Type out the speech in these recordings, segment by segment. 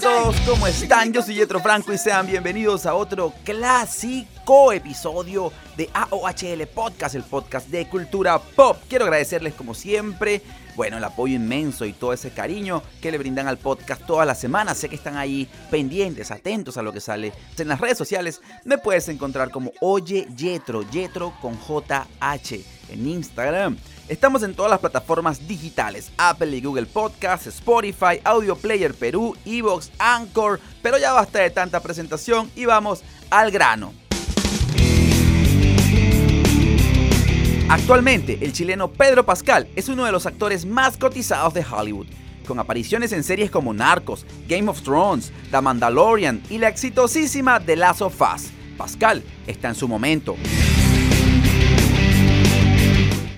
todos, ¿cómo están? Yo soy Yetro Franco y sean bienvenidos a otro clásico episodio de AOHL Podcast, el podcast de cultura pop. Quiero agradecerles como siempre, bueno, el apoyo inmenso y todo ese cariño que le brindan al podcast todas las semanas. Sé que están ahí pendientes, atentos a lo que sale. En las redes sociales me puedes encontrar como Oye Yetro, Yetro con JH en Instagram. Estamos en todas las plataformas digitales, Apple y Google Podcasts, Spotify, Audio Player Perú, Evox, Anchor, pero ya basta de tanta presentación y vamos al grano. Actualmente, el chileno Pedro Pascal es uno de los actores más cotizados de Hollywood, con apariciones en series como Narcos, Game of Thrones, The Mandalorian y la exitosísima The Last of Us. Pascal está en su momento.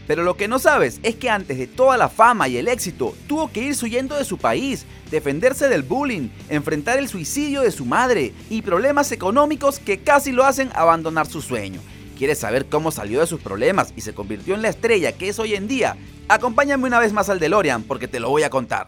Pero lo que no sabes es que antes de toda la fama y el éxito, tuvo que ir huyendo de su país, defenderse del bullying, enfrentar el suicidio de su madre y problemas económicos que casi lo hacen abandonar su sueño. ¿Quieres saber cómo salió de sus problemas y se convirtió en la estrella que es hoy en día? Acompáñame una vez más al DeLorean porque te lo voy a contar.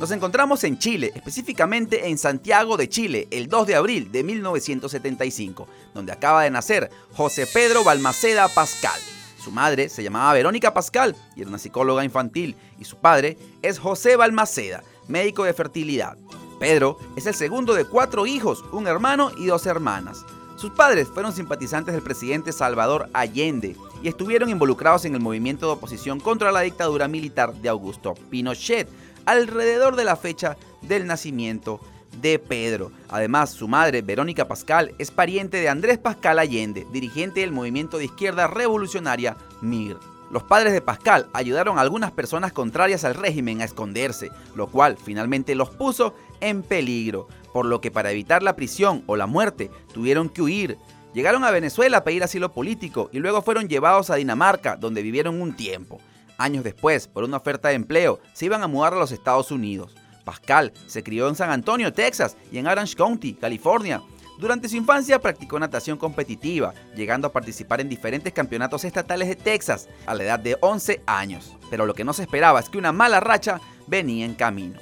Nos encontramos en Chile, específicamente en Santiago de Chile, el 2 de abril de 1975, donde acaba de nacer José Pedro Balmaceda Pascal. Su madre se llamaba Verónica Pascal y era una psicóloga infantil, y su padre es José Balmaceda, médico de fertilidad. Pedro es el segundo de cuatro hijos, un hermano y dos hermanas. Sus padres fueron simpatizantes del presidente Salvador Allende y estuvieron involucrados en el movimiento de oposición contra la dictadura militar de Augusto Pinochet, alrededor de la fecha del nacimiento de Pedro. Además, su madre, Verónica Pascal, es pariente de Andrés Pascal Allende, dirigente del movimiento de izquierda revolucionaria MIR. Los padres de Pascal ayudaron a algunas personas contrarias al régimen a esconderse, lo cual finalmente los puso en peligro, por lo que para evitar la prisión o la muerte tuvieron que huir. Llegaron a Venezuela a pedir asilo político y luego fueron llevados a Dinamarca, donde vivieron un tiempo. Años después, por una oferta de empleo, se iban a mudar a los Estados Unidos. Pascal se crió en San Antonio, Texas y en Orange County, California. Durante su infancia practicó natación competitiva, llegando a participar en diferentes campeonatos estatales de Texas a la edad de 11 años. Pero lo que no se esperaba es que una mala racha venía en camino.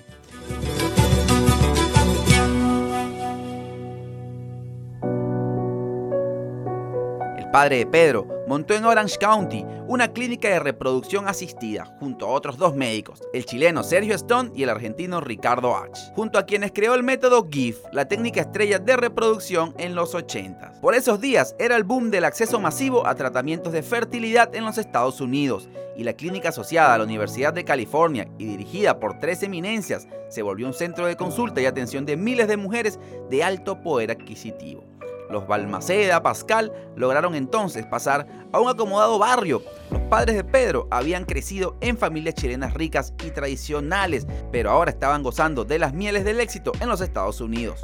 Padre de Pedro montó en Orange County una clínica de reproducción asistida junto a otros dos médicos, el chileno Sergio Stone y el argentino Ricardo H., junto a quienes creó el método GIF, la técnica estrella de reproducción en los 80. Por esos días era el boom del acceso masivo a tratamientos de fertilidad en los Estados Unidos y la clínica asociada a la Universidad de California y dirigida por tres eminencias se volvió un centro de consulta y atención de miles de mujeres de alto poder adquisitivo. Los Balmaceda Pascal lograron entonces pasar a un acomodado barrio. Los padres de Pedro habían crecido en familias chilenas ricas y tradicionales, pero ahora estaban gozando de las mieles del éxito en los Estados Unidos.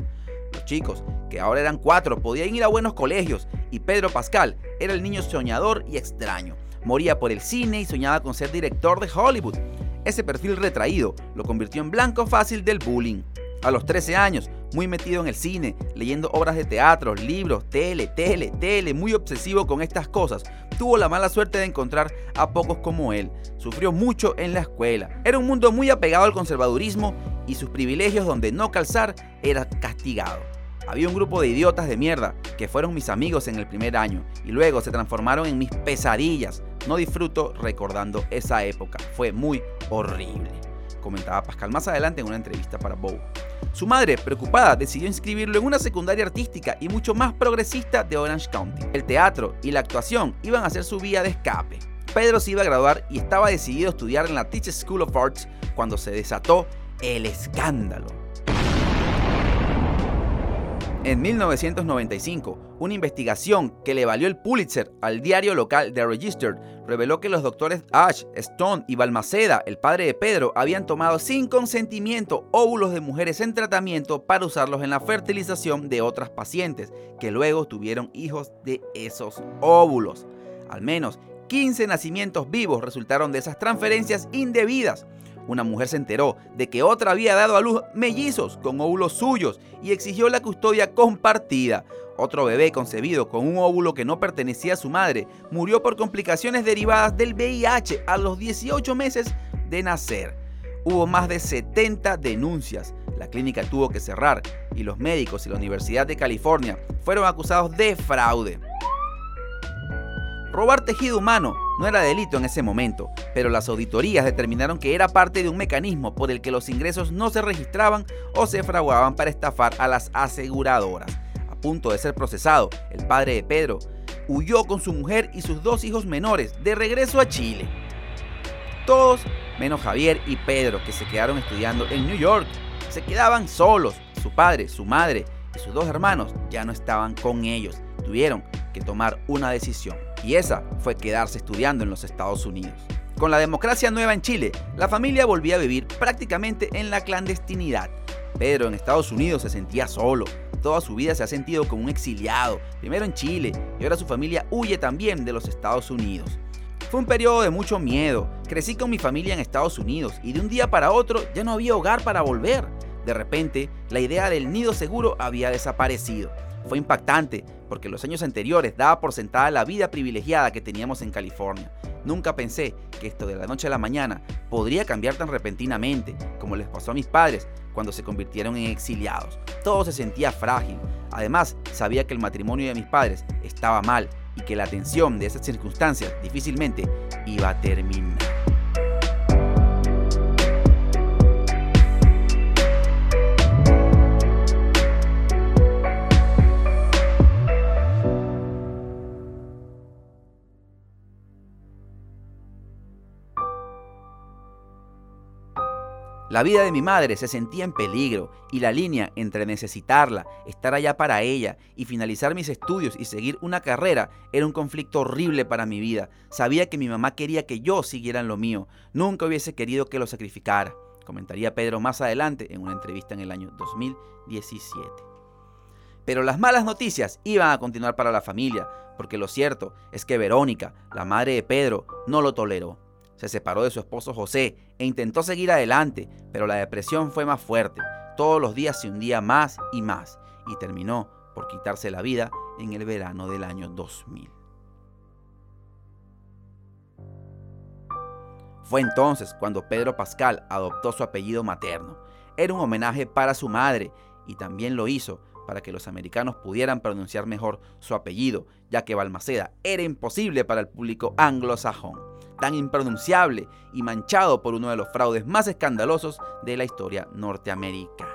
Los chicos, que ahora eran cuatro, podían ir a buenos colegios y Pedro Pascal era el niño soñador y extraño. Moría por el cine y soñaba con ser director de Hollywood. Ese perfil retraído lo convirtió en blanco fácil del bullying. A los 13 años, muy metido en el cine, leyendo obras de teatro, libros, tele, tele, tele, muy obsesivo con estas cosas, tuvo la mala suerte de encontrar a pocos como él. Sufrió mucho en la escuela. Era un mundo muy apegado al conservadurismo y sus privilegios donde no calzar era castigado. Había un grupo de idiotas de mierda que fueron mis amigos en el primer año y luego se transformaron en mis pesadillas. No disfruto recordando esa época. Fue muy horrible comentaba Pascal más adelante en una entrevista para Vogue. Su madre, preocupada, decidió inscribirlo en una secundaria artística y mucho más progresista de Orange County. El teatro y la actuación iban a ser su vía de escape. Pedro se iba a graduar y estaba decidido a estudiar en la Teach School of Arts cuando se desató el escándalo. En 1995, una investigación que le valió el Pulitzer al diario local The Register reveló que los doctores Ash, Stone y Balmaceda, el padre de Pedro, habían tomado sin consentimiento óvulos de mujeres en tratamiento para usarlos en la fertilización de otras pacientes, que luego tuvieron hijos de esos óvulos. Al menos 15 nacimientos vivos resultaron de esas transferencias indebidas. Una mujer se enteró de que otra había dado a luz mellizos con óvulos suyos y exigió la custodia compartida. Otro bebé concebido con un óvulo que no pertenecía a su madre murió por complicaciones derivadas del VIH a los 18 meses de nacer. Hubo más de 70 denuncias. La clínica tuvo que cerrar y los médicos y la Universidad de California fueron acusados de fraude. Robar tejido humano no era delito en ese momento, pero las auditorías determinaron que era parte de un mecanismo por el que los ingresos no se registraban o se fraguaban para estafar a las aseguradoras. A punto de ser procesado, el padre de Pedro huyó con su mujer y sus dos hijos menores de regreso a Chile. Todos, menos Javier y Pedro, que se quedaron estudiando en New York, se quedaban solos. Su padre, su madre y sus dos hermanos ya no estaban con ellos. Tuvieron que tomar una decisión y esa fue quedarse estudiando en los Estados Unidos. Con la democracia nueva en Chile, la familia volvía a vivir prácticamente en la clandestinidad. Pedro en Estados Unidos se sentía solo, toda su vida se ha sentido como un exiliado, primero en Chile y ahora su familia huye también de los Estados Unidos. Fue un periodo de mucho miedo, crecí con mi familia en Estados Unidos y de un día para otro ya no había hogar para volver. De repente, la idea del nido seguro había desaparecido. Fue impactante porque los años anteriores daba por sentada la vida privilegiada que teníamos en California. Nunca pensé que esto de la noche a la mañana podría cambiar tan repentinamente como les pasó a mis padres cuando se convirtieron en exiliados. Todo se sentía frágil. Además, sabía que el matrimonio de mis padres estaba mal y que la tensión de esas circunstancias difícilmente iba a terminar. La vida de mi madre se sentía en peligro y la línea entre necesitarla, estar allá para ella y finalizar mis estudios y seguir una carrera era un conflicto horrible para mi vida. Sabía que mi mamá quería que yo siguiera en lo mío. Nunca hubiese querido que lo sacrificara, comentaría Pedro más adelante en una entrevista en el año 2017. Pero las malas noticias iban a continuar para la familia, porque lo cierto es que Verónica, la madre de Pedro, no lo toleró. Se separó de su esposo José e intentó seguir adelante, pero la depresión fue más fuerte. Todos los días se hundía más y más y terminó por quitarse la vida en el verano del año 2000. Fue entonces cuando Pedro Pascal adoptó su apellido materno. Era un homenaje para su madre y también lo hizo para que los americanos pudieran pronunciar mejor su apellido, ya que Balmaceda era imposible para el público anglosajón, tan impronunciable y manchado por uno de los fraudes más escandalosos de la historia norteamericana.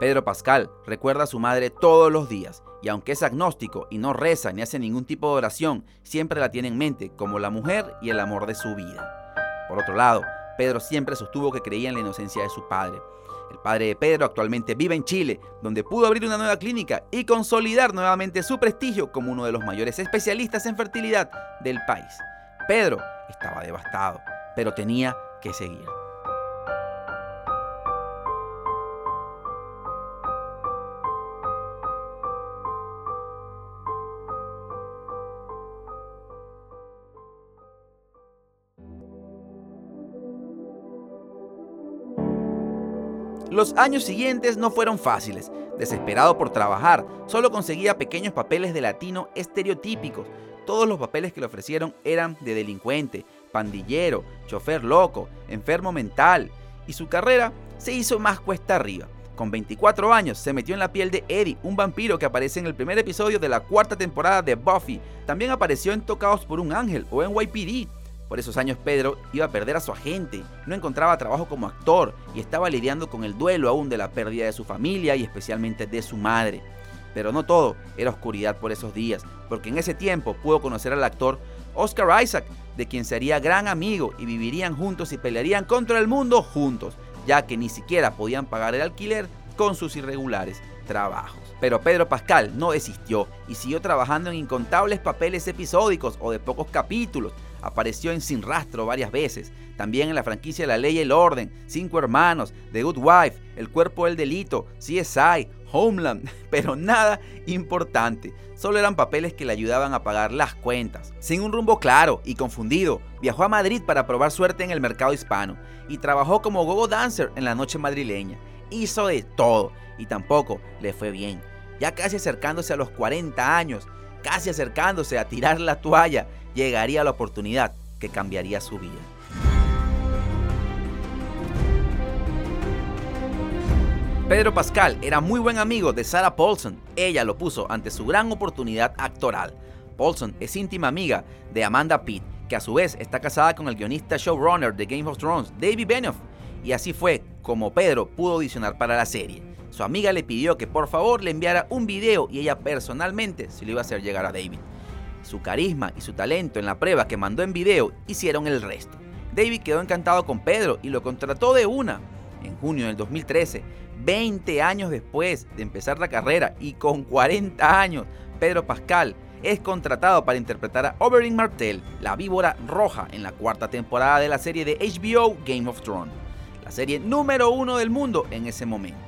Pedro Pascal recuerda a su madre todos los días y aunque es agnóstico y no reza ni hace ningún tipo de oración, siempre la tiene en mente como la mujer y el amor de su vida. Por otro lado, Pedro siempre sostuvo que creía en la inocencia de su padre el padre de Pedro actualmente vive en Chile, donde pudo abrir una nueva clínica y consolidar nuevamente su prestigio como uno de los mayores especialistas en fertilidad del país. Pedro estaba devastado, pero tenía que seguir. Los años siguientes no fueron fáciles. Desesperado por trabajar, solo conseguía pequeños papeles de latino estereotípicos. Todos los papeles que le ofrecieron eran de delincuente, pandillero, chofer loco, enfermo mental. Y su carrera se hizo más cuesta arriba. Con 24 años se metió en la piel de Eddie, un vampiro que aparece en el primer episodio de la cuarta temporada de Buffy. También apareció en Tocados por un Ángel o en YPD. Por esos años Pedro iba a perder a su agente, no encontraba trabajo como actor y estaba lidiando con el duelo aún de la pérdida de su familia y especialmente de su madre. Pero no todo era oscuridad por esos días, porque en ese tiempo pudo conocer al actor Oscar Isaac, de quien sería gran amigo y vivirían juntos y pelearían contra el mundo juntos, ya que ni siquiera podían pagar el alquiler con sus irregulares trabajos. Pero Pedro Pascal no desistió y siguió trabajando en incontables papeles episódicos o de pocos capítulos, apareció en Sin Rastro varias veces, también en la franquicia La Ley y el Orden, Cinco Hermanos, The Good Wife, El Cuerpo del Delito, CSI, Homeland, pero nada importante. Solo eran papeles que le ayudaban a pagar las cuentas. Sin un rumbo claro y confundido, viajó a Madrid para probar suerte en el mercado hispano y trabajó como gogo dancer en la noche madrileña. Hizo de todo y tampoco le fue bien. Ya casi acercándose a los 40 años, casi acercándose a tirar la toalla, llegaría la oportunidad que cambiaría su vida. Pedro Pascal era muy buen amigo de Sarah Paulson. Ella lo puso ante su gran oportunidad actoral. Paulson es íntima amiga de Amanda Pitt, que a su vez está casada con el guionista showrunner de Game of Thrones, David Benioff. Y así fue como Pedro pudo audicionar para la serie. Su amiga le pidió que por favor le enviara un video y ella personalmente se lo iba a hacer llegar a David. Su carisma y su talento en la prueba que mandó en video hicieron el resto. David quedó encantado con Pedro y lo contrató de una. En junio del 2013, 20 años después de empezar la carrera y con 40 años, Pedro Pascal es contratado para interpretar a Oberyn Martell, la víbora roja, en la cuarta temporada de la serie de HBO Game of Thrones, la serie número uno del mundo en ese momento.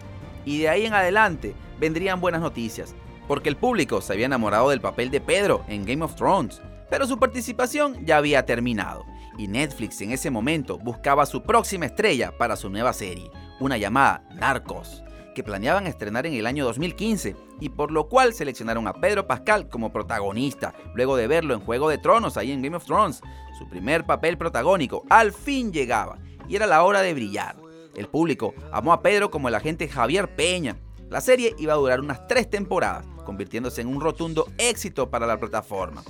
Y de ahí en adelante vendrían buenas noticias, porque el público se había enamorado del papel de Pedro en Game of Thrones, pero su participación ya había terminado, y Netflix en ese momento buscaba su próxima estrella para su nueva serie, una llamada Narcos, que planeaban estrenar en el año 2015 y por lo cual seleccionaron a Pedro Pascal como protagonista, luego de verlo en Juego de Tronos ahí en Game of Thrones. Su primer papel protagónico al fin llegaba y era la hora de brillar. El público amó a Pedro como el agente Javier Peña. La serie iba a durar unas tres temporadas, convirtiéndose en un rotundo éxito para la plataforma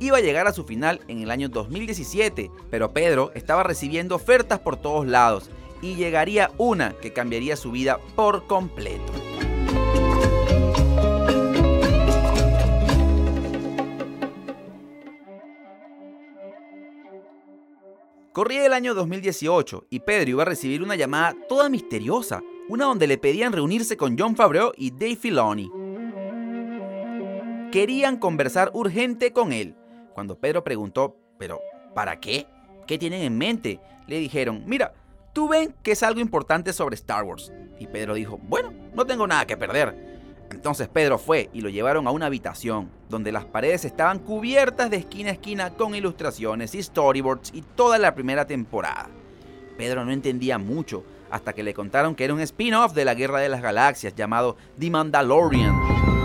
iba a llegar a su final en el año 2017, pero Pedro estaba recibiendo ofertas por todos lados y llegaría una que cambiaría su vida por completo. Corría el año 2018 y Pedro iba a recibir una llamada toda misteriosa, una donde le pedían reunirse con John Favreau y Dave Filoni. Querían conversar urgente con él. Cuando Pedro preguntó, ¿pero para qué? ¿Qué tienen en mente? Le dijeron, mira, tú ven que es algo importante sobre Star Wars. Y Pedro dijo, bueno, no tengo nada que perder. Entonces Pedro fue y lo llevaron a una habitación donde las paredes estaban cubiertas de esquina a esquina con ilustraciones y storyboards y toda la primera temporada. Pedro no entendía mucho hasta que le contaron que era un spin-off de la Guerra de las Galaxias llamado The Mandalorian.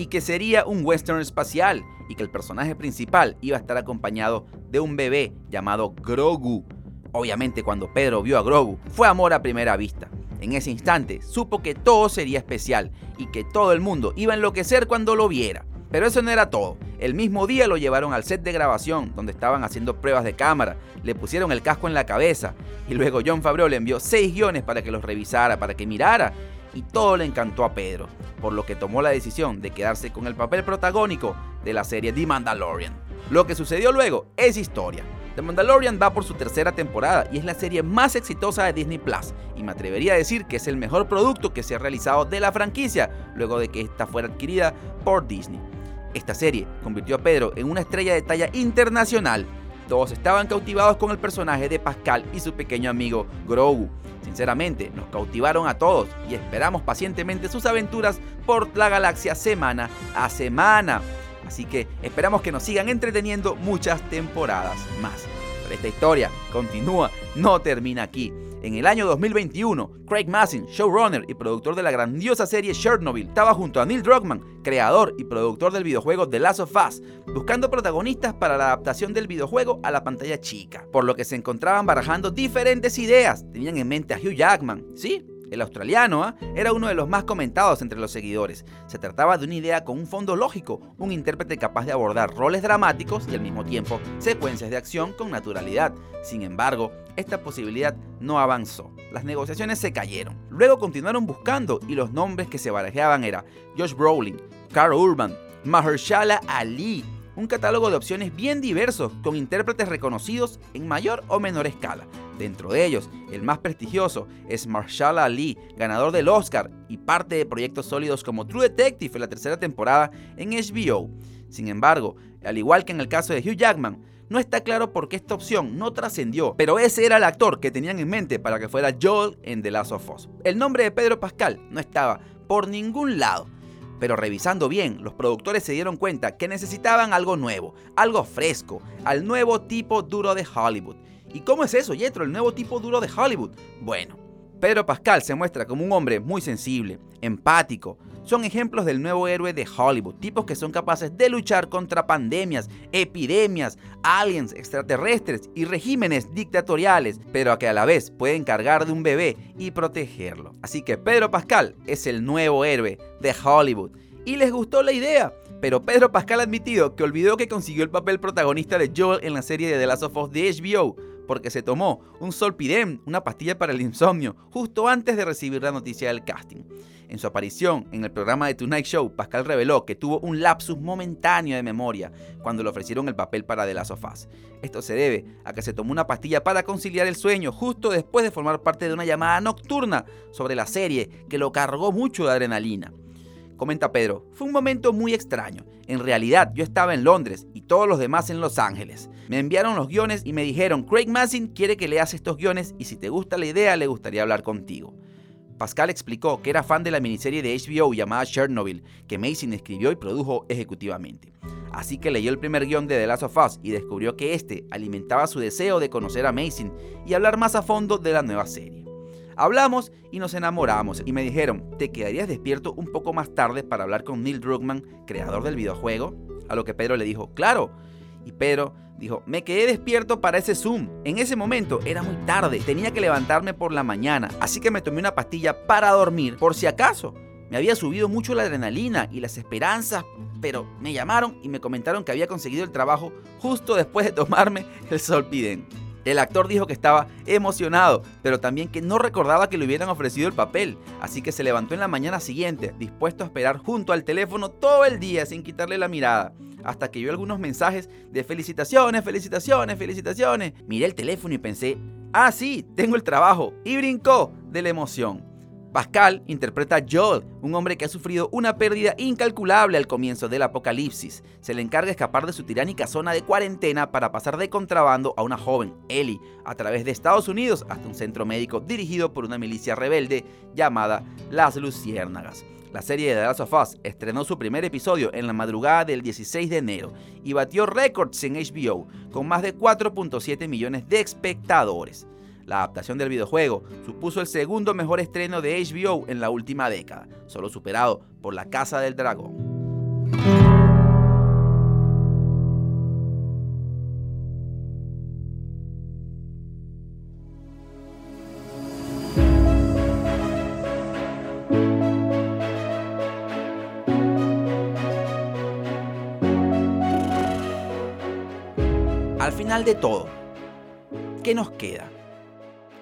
Y que sería un western espacial y que el personaje principal iba a estar acompañado de un bebé llamado Grogu. Obviamente cuando Pedro vio a Grogu fue amor a primera vista. En ese instante supo que todo sería especial y que todo el mundo iba a enloquecer cuando lo viera. Pero eso no era todo. El mismo día lo llevaron al set de grabación, donde estaban haciendo pruebas de cámara, le pusieron el casco en la cabeza y luego John Favreau le envió seis guiones para que los revisara, para que mirara y todo le encantó a Pedro, por lo que tomó la decisión de quedarse con el papel protagónico de la serie The Mandalorian. Lo que sucedió luego es historia. The Mandalorian va por su tercera temporada y es la serie más exitosa de Disney Plus, y me atrevería a decir que es el mejor producto que se ha realizado de la franquicia luego de que esta fuera adquirida por Disney. Esta serie convirtió a Pedro en una estrella de talla internacional. Todos estaban cautivados con el personaje de Pascal y su pequeño amigo Grogu. Sinceramente, nos cautivaron a todos y esperamos pacientemente sus aventuras por la galaxia semana a semana. Así que esperamos que nos sigan entreteniendo muchas temporadas más. Pero esta historia continúa, no termina aquí. En el año 2021, Craig Massin, showrunner y productor de la grandiosa serie Chernobyl, estaba junto a Neil Druckmann, creador y productor del videojuego The Last of Us, buscando protagonistas para la adaptación del videojuego a la pantalla chica, por lo que se encontraban barajando diferentes ideas. Tenían en mente a Hugh Jackman, ¿sí? El australiano ¿ah? era uno de los más comentados entre los seguidores. Se trataba de una idea con un fondo lógico, un intérprete capaz de abordar roles dramáticos y al mismo tiempo secuencias de acción con naturalidad. Sin embargo, esta posibilidad no avanzó. Las negociaciones se cayeron. Luego continuaron buscando y los nombres que se barajeaban eran Josh Brolin, Carl Urban, Mahershala Ali, un catálogo de opciones bien diversos con intérpretes reconocidos en mayor o menor escala. Dentro de ellos, el más prestigioso es Marshall Ali, ganador del Oscar y parte de proyectos sólidos como True Detective en la tercera temporada en HBO. Sin embargo, al igual que en el caso de Hugh Jackman, No está claro por qué esta opción no trascendió, pero ese era el actor que tenían en mente para que fuera Joel en The Last of Us. El nombre de Pedro Pascal no estaba por ningún lado. Pero revisando bien, los productores se dieron cuenta que necesitaban algo nuevo, algo fresco, al nuevo tipo duro de Hollywood. ¿Y cómo es eso, Yetro, el nuevo tipo duro de Hollywood? Bueno, Pedro Pascal se muestra como un hombre muy sensible, empático. Son ejemplos del nuevo héroe de Hollywood, tipos que son capaces de luchar contra pandemias, epidemias, aliens, extraterrestres y regímenes dictatoriales, pero que a la vez pueden cargar de un bebé y protegerlo. Así que Pedro Pascal es el nuevo héroe de Hollywood. Y les gustó la idea, pero Pedro Pascal ha admitido que olvidó que consiguió el papel protagonista de Joel en la serie de The Last of Us de HBO, porque se tomó un Solpidem, una pastilla para el insomnio, justo antes de recibir la noticia del casting. En su aparición en el programa de Tonight Show, Pascal reveló que tuvo un lapsus momentáneo de memoria cuando le ofrecieron el papel para The Last of Us. Esto se debe a que se tomó una pastilla para conciliar el sueño justo después de formar parte de una llamada nocturna sobre la serie que lo cargó mucho de adrenalina. Comenta Pedro, fue un momento muy extraño. En realidad yo estaba en Londres y todos los demás en Los Ángeles. Me enviaron los guiones y me dijeron, Craig Massin quiere que leas estos guiones y si te gusta la idea le gustaría hablar contigo. Pascal explicó que era fan de la miniserie de HBO llamada Chernobyl, que Mason escribió y produjo ejecutivamente. Así que leyó el primer guion de The Last of Us y descubrió que este alimentaba su deseo de conocer a Mason y hablar más a fondo de la nueva serie. Hablamos y nos enamoramos y me dijeron, ¿te quedarías despierto un poco más tarde para hablar con Neil Druckmann, creador del videojuego? A lo que Pedro le dijo, claro. Y Pedro dijo, me quedé despierto para ese Zoom. En ese momento era muy tarde, tenía que levantarme por la mañana, así que me tomé una pastilla para dormir por si acaso. Me había subido mucho la adrenalina y las esperanzas, pero me llamaron y me comentaron que había conseguido el trabajo justo después de tomarme el Solpiden. El actor dijo que estaba emocionado, pero también que no recordaba que le hubieran ofrecido el papel, así que se levantó en la mañana siguiente, dispuesto a esperar junto al teléfono todo el día sin quitarle la mirada, hasta que vio algunos mensajes de felicitaciones, felicitaciones, felicitaciones. Miré el teléfono y pensé, ah sí, tengo el trabajo, y brincó de la emoción. Pascal interpreta a Joel, un hombre que ha sufrido una pérdida incalculable al comienzo del apocalipsis. Se le encarga escapar de su tiránica zona de cuarentena para pasar de contrabando a una joven, Ellie, a través de Estados Unidos hasta un centro médico dirigido por una milicia rebelde llamada Las Luciérnagas. La serie de The Last of Us estrenó su primer episodio en la madrugada del 16 de enero y batió récords en HBO con más de 4.7 millones de espectadores. La adaptación del videojuego supuso el segundo mejor estreno de HBO en la última década, solo superado por La Casa del Dragón. Al final de todo, ¿qué nos queda?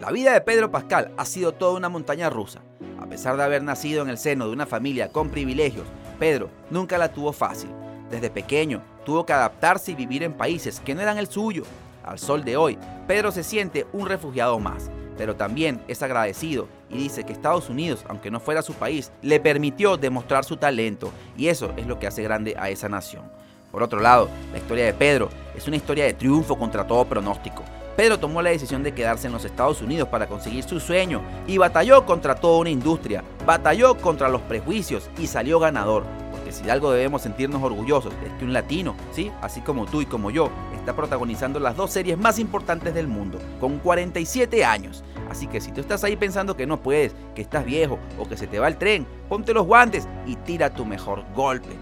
La vida de Pedro Pascal ha sido toda una montaña rusa. A pesar de haber nacido en el seno de una familia con privilegios, Pedro nunca la tuvo fácil. Desde pequeño tuvo que adaptarse y vivir en países que no eran el suyo. Al sol de hoy, Pedro se siente un refugiado más, pero también es agradecido y dice que Estados Unidos, aunque no fuera su país, le permitió demostrar su talento y eso es lo que hace grande a esa nación. Por otro lado, la historia de Pedro es una historia de triunfo contra todo pronóstico. Pedro tomó la decisión de quedarse en los Estados Unidos para conseguir su sueño y batalló contra toda una industria, batalló contra los prejuicios y salió ganador. Porque si de algo debemos sentirnos orgullosos es que un latino, ¿sí? así como tú y como yo, está protagonizando las dos series más importantes del mundo, con 47 años. Así que si tú estás ahí pensando que no puedes, que estás viejo o que se te va el tren, ponte los guantes y tira tu mejor golpe.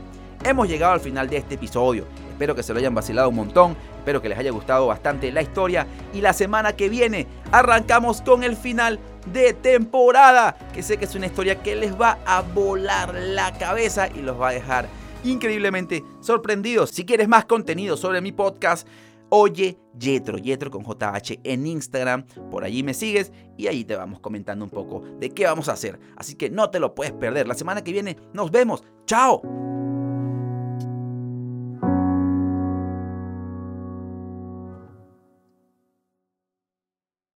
Hemos llegado al final de este episodio. Espero que se lo hayan vacilado un montón. Espero que les haya gustado bastante la historia. Y la semana que viene arrancamos con el final de temporada. Que sé que es una historia que les va a volar la cabeza y los va a dejar increíblemente sorprendidos. Si quieres más contenido sobre mi podcast, Oye Yetro, Yetro con JH en Instagram. Por allí me sigues y allí te vamos comentando un poco de qué vamos a hacer. Así que no te lo puedes perder. La semana que viene nos vemos. ¡Chao!